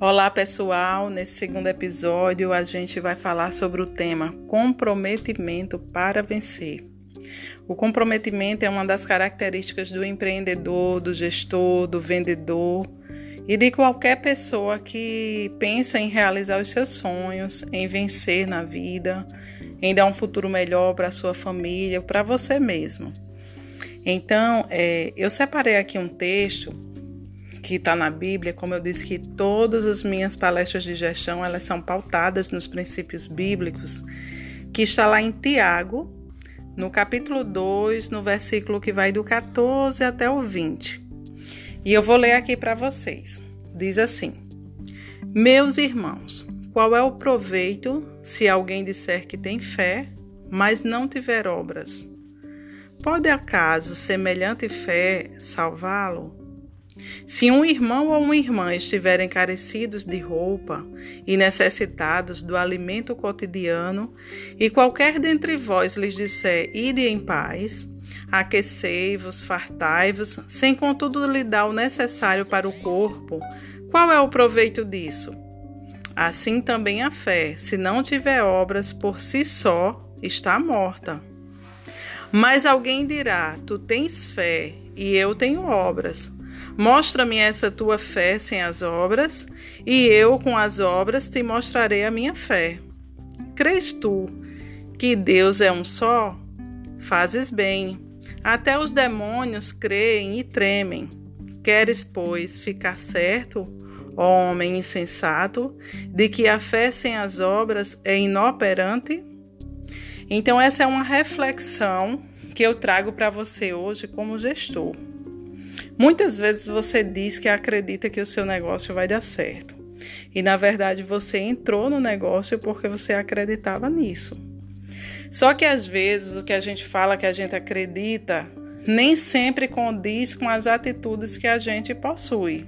Olá pessoal, nesse segundo episódio a gente vai falar sobre o tema comprometimento para vencer. O comprometimento é uma das características do empreendedor, do gestor, do vendedor e de qualquer pessoa que pensa em realizar os seus sonhos, em vencer na vida, em dar um futuro melhor para sua família, para você mesmo. Então, é, eu separei aqui um texto que está na Bíblia, como eu disse que todas as minhas palestras de gestão elas são pautadas nos princípios bíblicos, que está lá em Tiago, no capítulo 2, no versículo que vai do 14 até o 20. E eu vou ler aqui para vocês. Diz assim: Meus irmãos, qual é o proveito se alguém disser que tem fé, mas não tiver obras? Pode acaso semelhante fé salvá-lo? Se um irmão ou uma irmã estiverem carecidos de roupa e necessitados do alimento cotidiano, e qualquer dentre vós lhes disser: Ide em paz, aquecei-vos, fartai-vos, sem contudo lhe dar o necessário para o corpo, qual é o proveito disso? Assim também a fé, se não tiver obras por si só, está morta. Mas alguém dirá: Tu tens fé e eu tenho obras. Mostra-me essa tua fé sem as obras, e eu com as obras te mostrarei a minha fé. Crês tu que Deus é um só? Fazes bem. Até os demônios creem e tremem. Queres, pois, ficar certo, ó homem insensato, de que a fé sem as obras é inoperante? Então, essa é uma reflexão que eu trago para você hoje como gestor. Muitas vezes você diz que acredita que o seu negócio vai dar certo. E na verdade você entrou no negócio porque você acreditava nisso. Só que às vezes o que a gente fala que a gente acredita nem sempre condiz com as atitudes que a gente possui.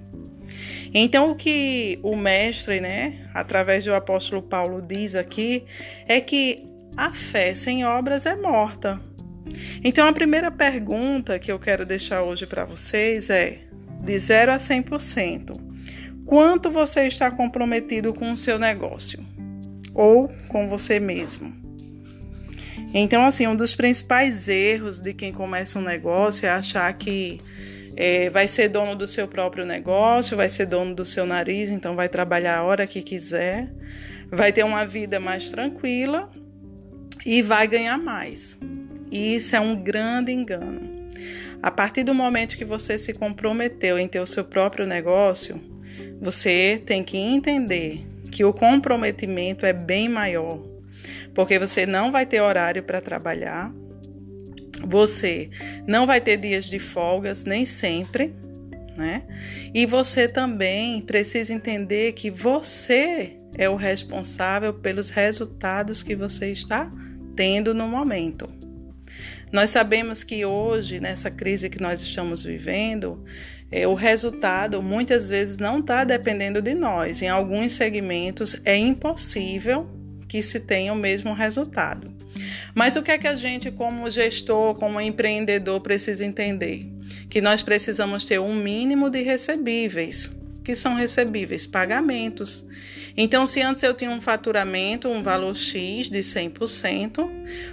Então o que o mestre, né, através do apóstolo Paulo diz aqui é que a fé sem obras é morta. Então, a primeira pergunta que eu quero deixar hoje para vocês é: de 0 a 100%, quanto você está comprometido com o seu negócio ou com você mesmo? Então, assim, um dos principais erros de quem começa um negócio é achar que é, vai ser dono do seu próprio negócio, vai ser dono do seu nariz, então vai trabalhar a hora que quiser, vai ter uma vida mais tranquila e vai ganhar mais. E isso é um grande engano. A partir do momento que você se comprometeu em ter o seu próprio negócio, você tem que entender que o comprometimento é bem maior, porque você não vai ter horário para trabalhar, você não vai ter dias de folgas nem sempre, né? E você também precisa entender que você é o responsável pelos resultados que você está tendo no momento. Nós sabemos que hoje, nessa crise que nós estamos vivendo, é, o resultado muitas vezes não está dependendo de nós. Em alguns segmentos é impossível que se tenha o mesmo resultado. Mas o que é que a gente, como gestor, como empreendedor, precisa entender? Que nós precisamos ter um mínimo de recebíveis que são recebíveis pagamentos. Então, se antes eu tinha um faturamento, um valor X de 100%,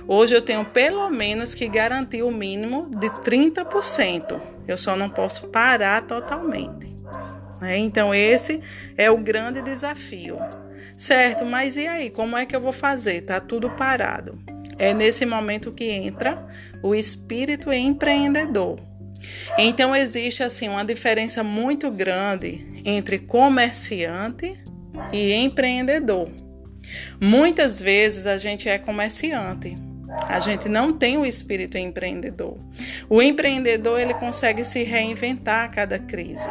hoje eu tenho pelo menos que garantir o mínimo de 30%. Eu só não posso parar totalmente. Né? Então, esse é o grande desafio. Certo, mas e aí? Como é que eu vou fazer? Tá tudo parado. É nesse momento que entra o espírito empreendedor. Então existe assim uma diferença muito grande entre comerciante e empreendedor. Muitas vezes a gente é comerciante, a gente não tem o espírito empreendedor. O empreendedor ele consegue se reinventar a cada crise.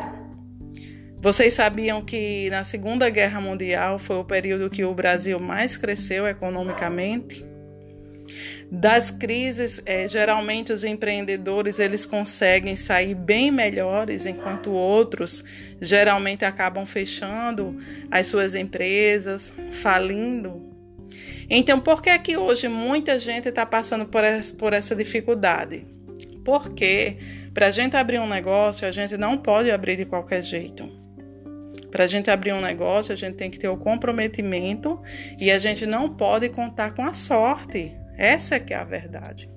Vocês sabiam que na Segunda Guerra Mundial foi o período que o Brasil mais cresceu economicamente? Das crises, é, geralmente os empreendedores eles conseguem sair bem melhores, enquanto outros geralmente acabam fechando as suas empresas, falindo. Então, por que é que hoje muita gente está passando por essa, por essa dificuldade? Porque para a gente abrir um negócio, a gente não pode abrir de qualquer jeito. Para a gente abrir um negócio, a gente tem que ter o comprometimento e a gente não pode contar com a sorte. Essa é que é a verdade.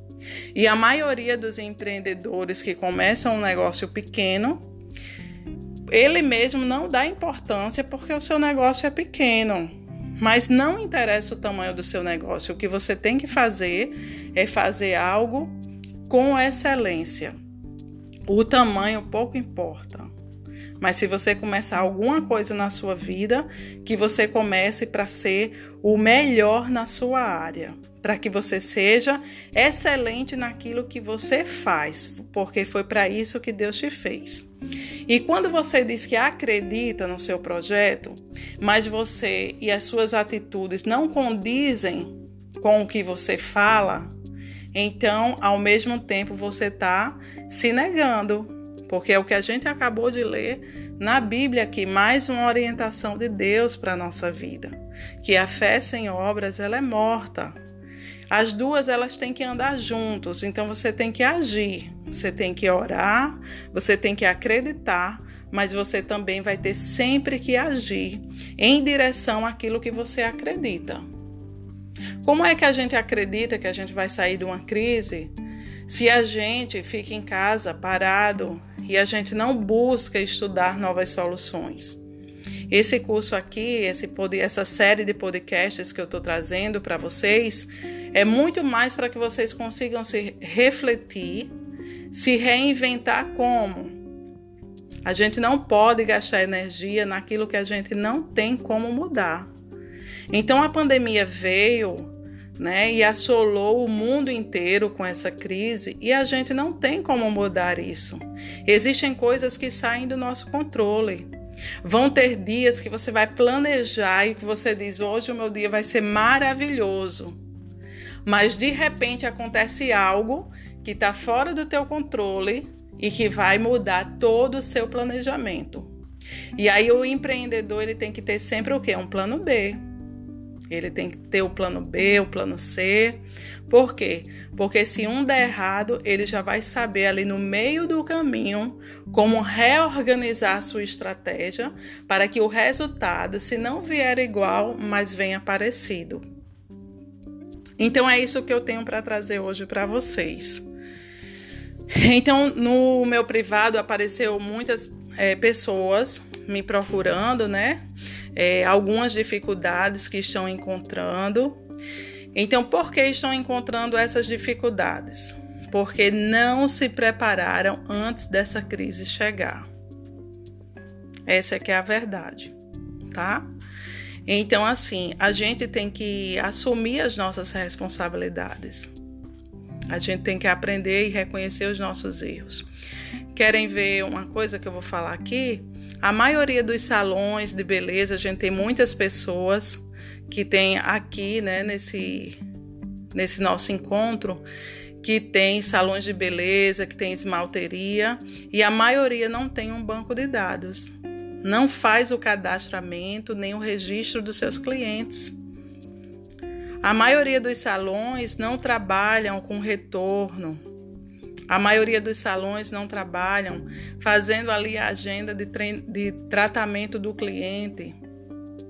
E a maioria dos empreendedores que começam um negócio pequeno, ele mesmo não dá importância porque o seu negócio é pequeno. Mas não interessa o tamanho do seu negócio. O que você tem que fazer é fazer algo com excelência. O tamanho pouco importa. Mas se você começar alguma coisa na sua vida, que você comece para ser o melhor na sua área, para que você seja excelente naquilo que você faz, porque foi para isso que Deus te fez. E quando você diz que acredita no seu projeto, mas você e as suas atitudes não condizem com o que você fala, então, ao mesmo tempo, você está se negando, porque é o que a gente acabou de ler na Bíblia aqui, mais uma orientação de Deus para a nossa vida, que a fé sem obras ela é morta. As duas elas têm que andar juntos, então você tem que agir, você tem que orar, você tem que acreditar, mas você também vai ter sempre que agir em direção àquilo que você acredita. Como é que a gente acredita que a gente vai sair de uma crise se a gente fica em casa parado e a gente não busca estudar novas soluções? Esse curso aqui, esse, essa série de podcasts que eu estou trazendo para vocês, é muito mais para que vocês consigam se refletir, se reinventar como. A gente não pode gastar energia naquilo que a gente não tem como mudar. Então a pandemia veio né, e assolou o mundo inteiro com essa crise e a gente não tem como mudar isso. Existem coisas que saem do nosso controle. Vão ter dias que você vai planejar e que você diz: hoje o meu dia vai ser maravilhoso. Mas de repente acontece algo que está fora do teu controle e que vai mudar todo o seu planejamento. E aí o empreendedor ele tem que ter sempre o quê? Um plano B. Ele tem que ter o plano B, o plano C. Por quê? Porque se um der errado, ele já vai saber ali no meio do caminho como reorganizar a sua estratégia para que o resultado, se não vier igual, mas venha parecido. Então é isso que eu tenho para trazer hoje para vocês. Então, no meu privado apareceu muitas é, pessoas me procurando, né? é, algumas dificuldades que estão encontrando. Então, por que estão encontrando essas dificuldades? Porque não se prepararam antes dessa crise chegar. Essa é que é a verdade, tá? Então, assim, a gente tem que assumir as nossas responsabilidades. A gente tem que aprender e reconhecer os nossos erros. Querem ver uma coisa que eu vou falar aqui? A maioria dos salões de beleza, a gente tem muitas pessoas que tem aqui, né, nesse, nesse nosso encontro, que tem salões de beleza, que tem esmalteria, e a maioria não tem um banco de dados. Não faz o cadastramento nem o registro dos seus clientes. A maioria dos salões não trabalham com retorno, a maioria dos salões não trabalham fazendo ali a agenda de, de tratamento do cliente.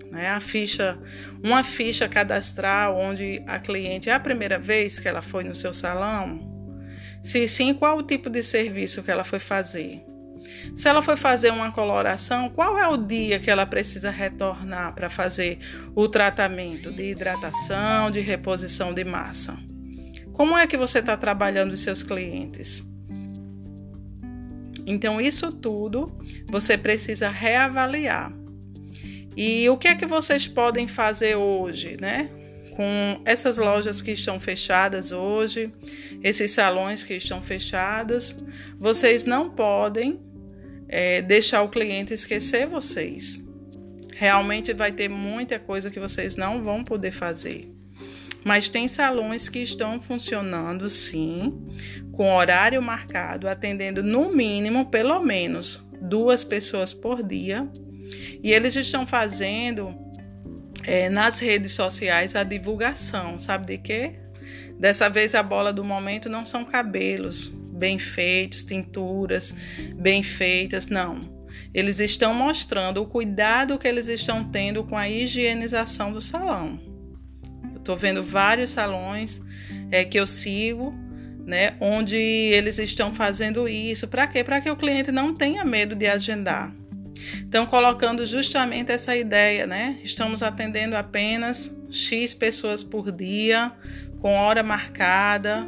Né? A ficha, uma ficha cadastral onde a cliente é a primeira vez que ela foi no seu salão. Se sim, qual o tipo de serviço que ela foi fazer? Se ela foi fazer uma coloração, qual é o dia que ela precisa retornar para fazer o tratamento de hidratação, de reposição de massa? Como é que você está trabalhando os seus clientes? Então, isso tudo você precisa reavaliar. E o que é que vocês podem fazer hoje, né? Com essas lojas que estão fechadas hoje, esses salões que estão fechados, vocês não podem é, deixar o cliente esquecer vocês. Realmente vai ter muita coisa que vocês não vão poder fazer. Mas tem salões que estão funcionando sim, com horário marcado, atendendo no mínimo, pelo menos, duas pessoas por dia. E eles estão fazendo é, nas redes sociais a divulgação, sabe de quê? Dessa vez a bola do momento não são cabelos bem feitos, tinturas bem feitas, não. eles estão mostrando o cuidado que eles estão tendo com a higienização do salão. Eu estou vendo vários salões é, que eu sigo, né, onde eles estão fazendo isso. Para quê? Para que o cliente não tenha medo de agendar. Então, colocando justamente essa ideia, né? Estamos atendendo apenas X pessoas por dia, com hora marcada,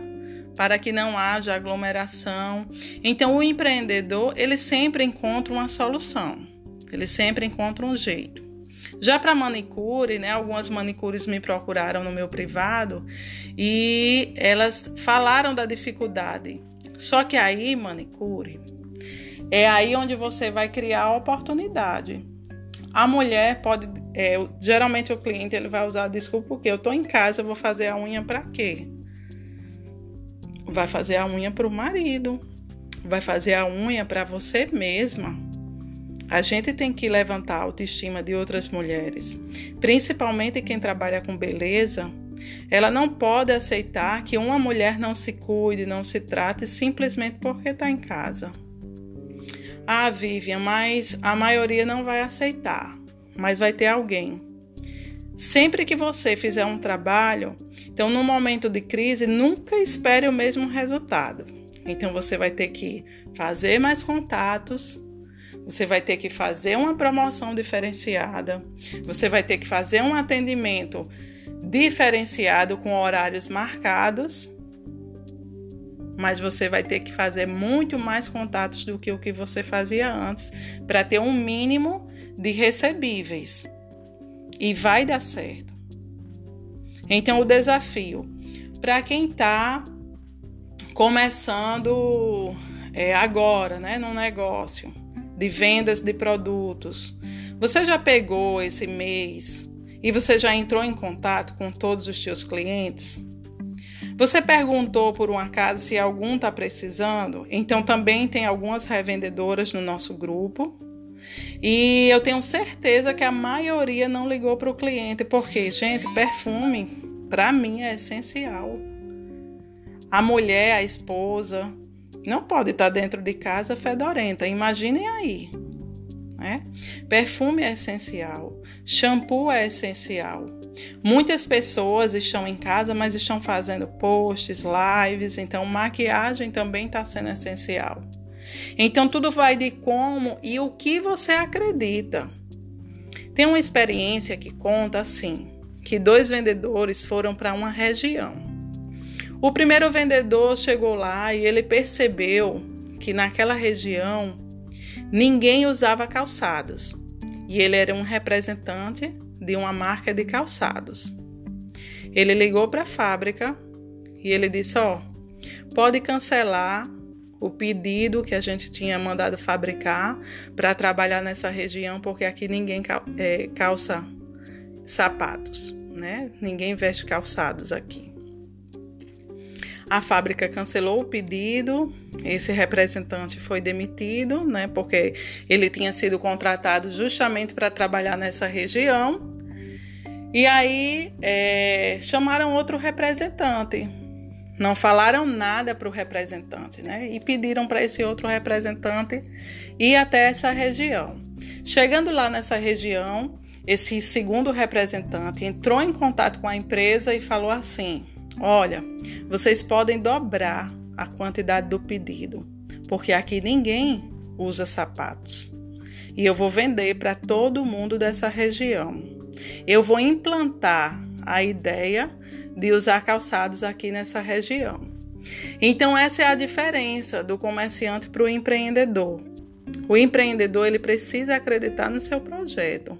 para que não haja aglomeração. Então, o empreendedor, ele sempre encontra uma solução. Ele sempre encontra um jeito. Já para manicure, né, algumas manicures me procuraram no meu privado e elas falaram da dificuldade. Só que aí, manicure, é aí onde você vai criar a oportunidade. A mulher pode, é, geralmente o cliente ele vai usar desculpa porque eu estou em casa, eu vou fazer a unha para quê? Vai fazer a unha para o marido, vai fazer a unha para você mesma. A gente tem que levantar a autoestima de outras mulheres, principalmente quem trabalha com beleza. Ela não pode aceitar que uma mulher não se cuide, não se trate simplesmente porque está em casa. Ah, Vivian, mas a maioria não vai aceitar, mas vai ter alguém. Sempre que você fizer um trabalho, então no momento de crise, nunca espere o mesmo resultado. Então você vai ter que fazer mais contatos, você vai ter que fazer uma promoção diferenciada, você vai ter que fazer um atendimento diferenciado com horários marcados mas você vai ter que fazer muito mais contatos do que o que você fazia antes para ter um mínimo de recebíveis. E vai dar certo. Então, o desafio para quem está começando é, agora, né, no negócio de vendas de produtos, você já pegou esse mês e você já entrou em contato com todos os seus clientes? Você perguntou por um acaso se algum está precisando? Então também tem algumas revendedoras no nosso grupo. E eu tenho certeza que a maioria não ligou para o cliente, porque, gente, perfume para mim é essencial. A mulher, a esposa, não pode estar tá dentro de casa fedorenta. Imaginem aí. Né? Perfume é essencial, shampoo é essencial. Muitas pessoas estão em casa, mas estão fazendo posts, lives, então maquiagem também está sendo essencial. Então tudo vai de como e o que você acredita. Tem uma experiência que conta assim, que dois vendedores foram para uma região. O primeiro vendedor chegou lá e ele percebeu que naquela região Ninguém usava calçados e ele era um representante de uma marca de calçados. Ele ligou para a fábrica e ele disse: Ó, oh, pode cancelar o pedido que a gente tinha mandado fabricar para trabalhar nessa região, porque aqui ninguém é, calça sapatos, né? Ninguém veste calçados aqui. A fábrica cancelou o pedido, esse representante foi demitido, né, porque ele tinha sido contratado justamente para trabalhar nessa região. E aí é, chamaram outro representante. Não falaram nada para o representante, né? E pediram para esse outro representante ir até essa região. Chegando lá nessa região, esse segundo representante entrou em contato com a empresa e falou assim: Olha, vocês podem dobrar a quantidade do pedido, porque aqui ninguém usa sapatos. E eu vou vender para todo mundo dessa região. Eu vou implantar a ideia de usar calçados aqui nessa região. Então essa é a diferença do comerciante para o empreendedor. O empreendedor ele precisa acreditar no seu projeto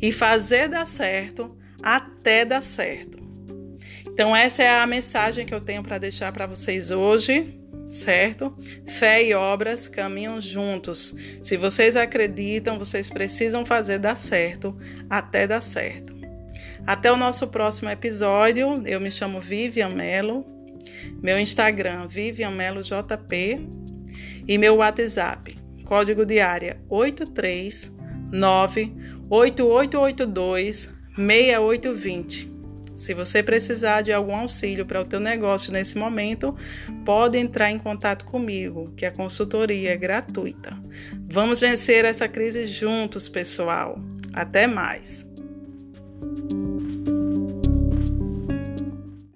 e fazer dar certo até dar certo. Então, essa é a mensagem que eu tenho para deixar para vocês hoje, certo? Fé e obras caminham juntos. Se vocês acreditam, vocês precisam fazer dar certo até dar certo. Até o nosso próximo episódio. Eu me chamo Vivian Melo. Meu Instagram, Vivian Melo JP. E meu WhatsApp, código de área 839 8882 6820. Se você precisar de algum auxílio para o teu negócio nesse momento, pode entrar em contato comigo, que a consultoria é gratuita. Vamos vencer essa crise juntos, pessoal. Até mais!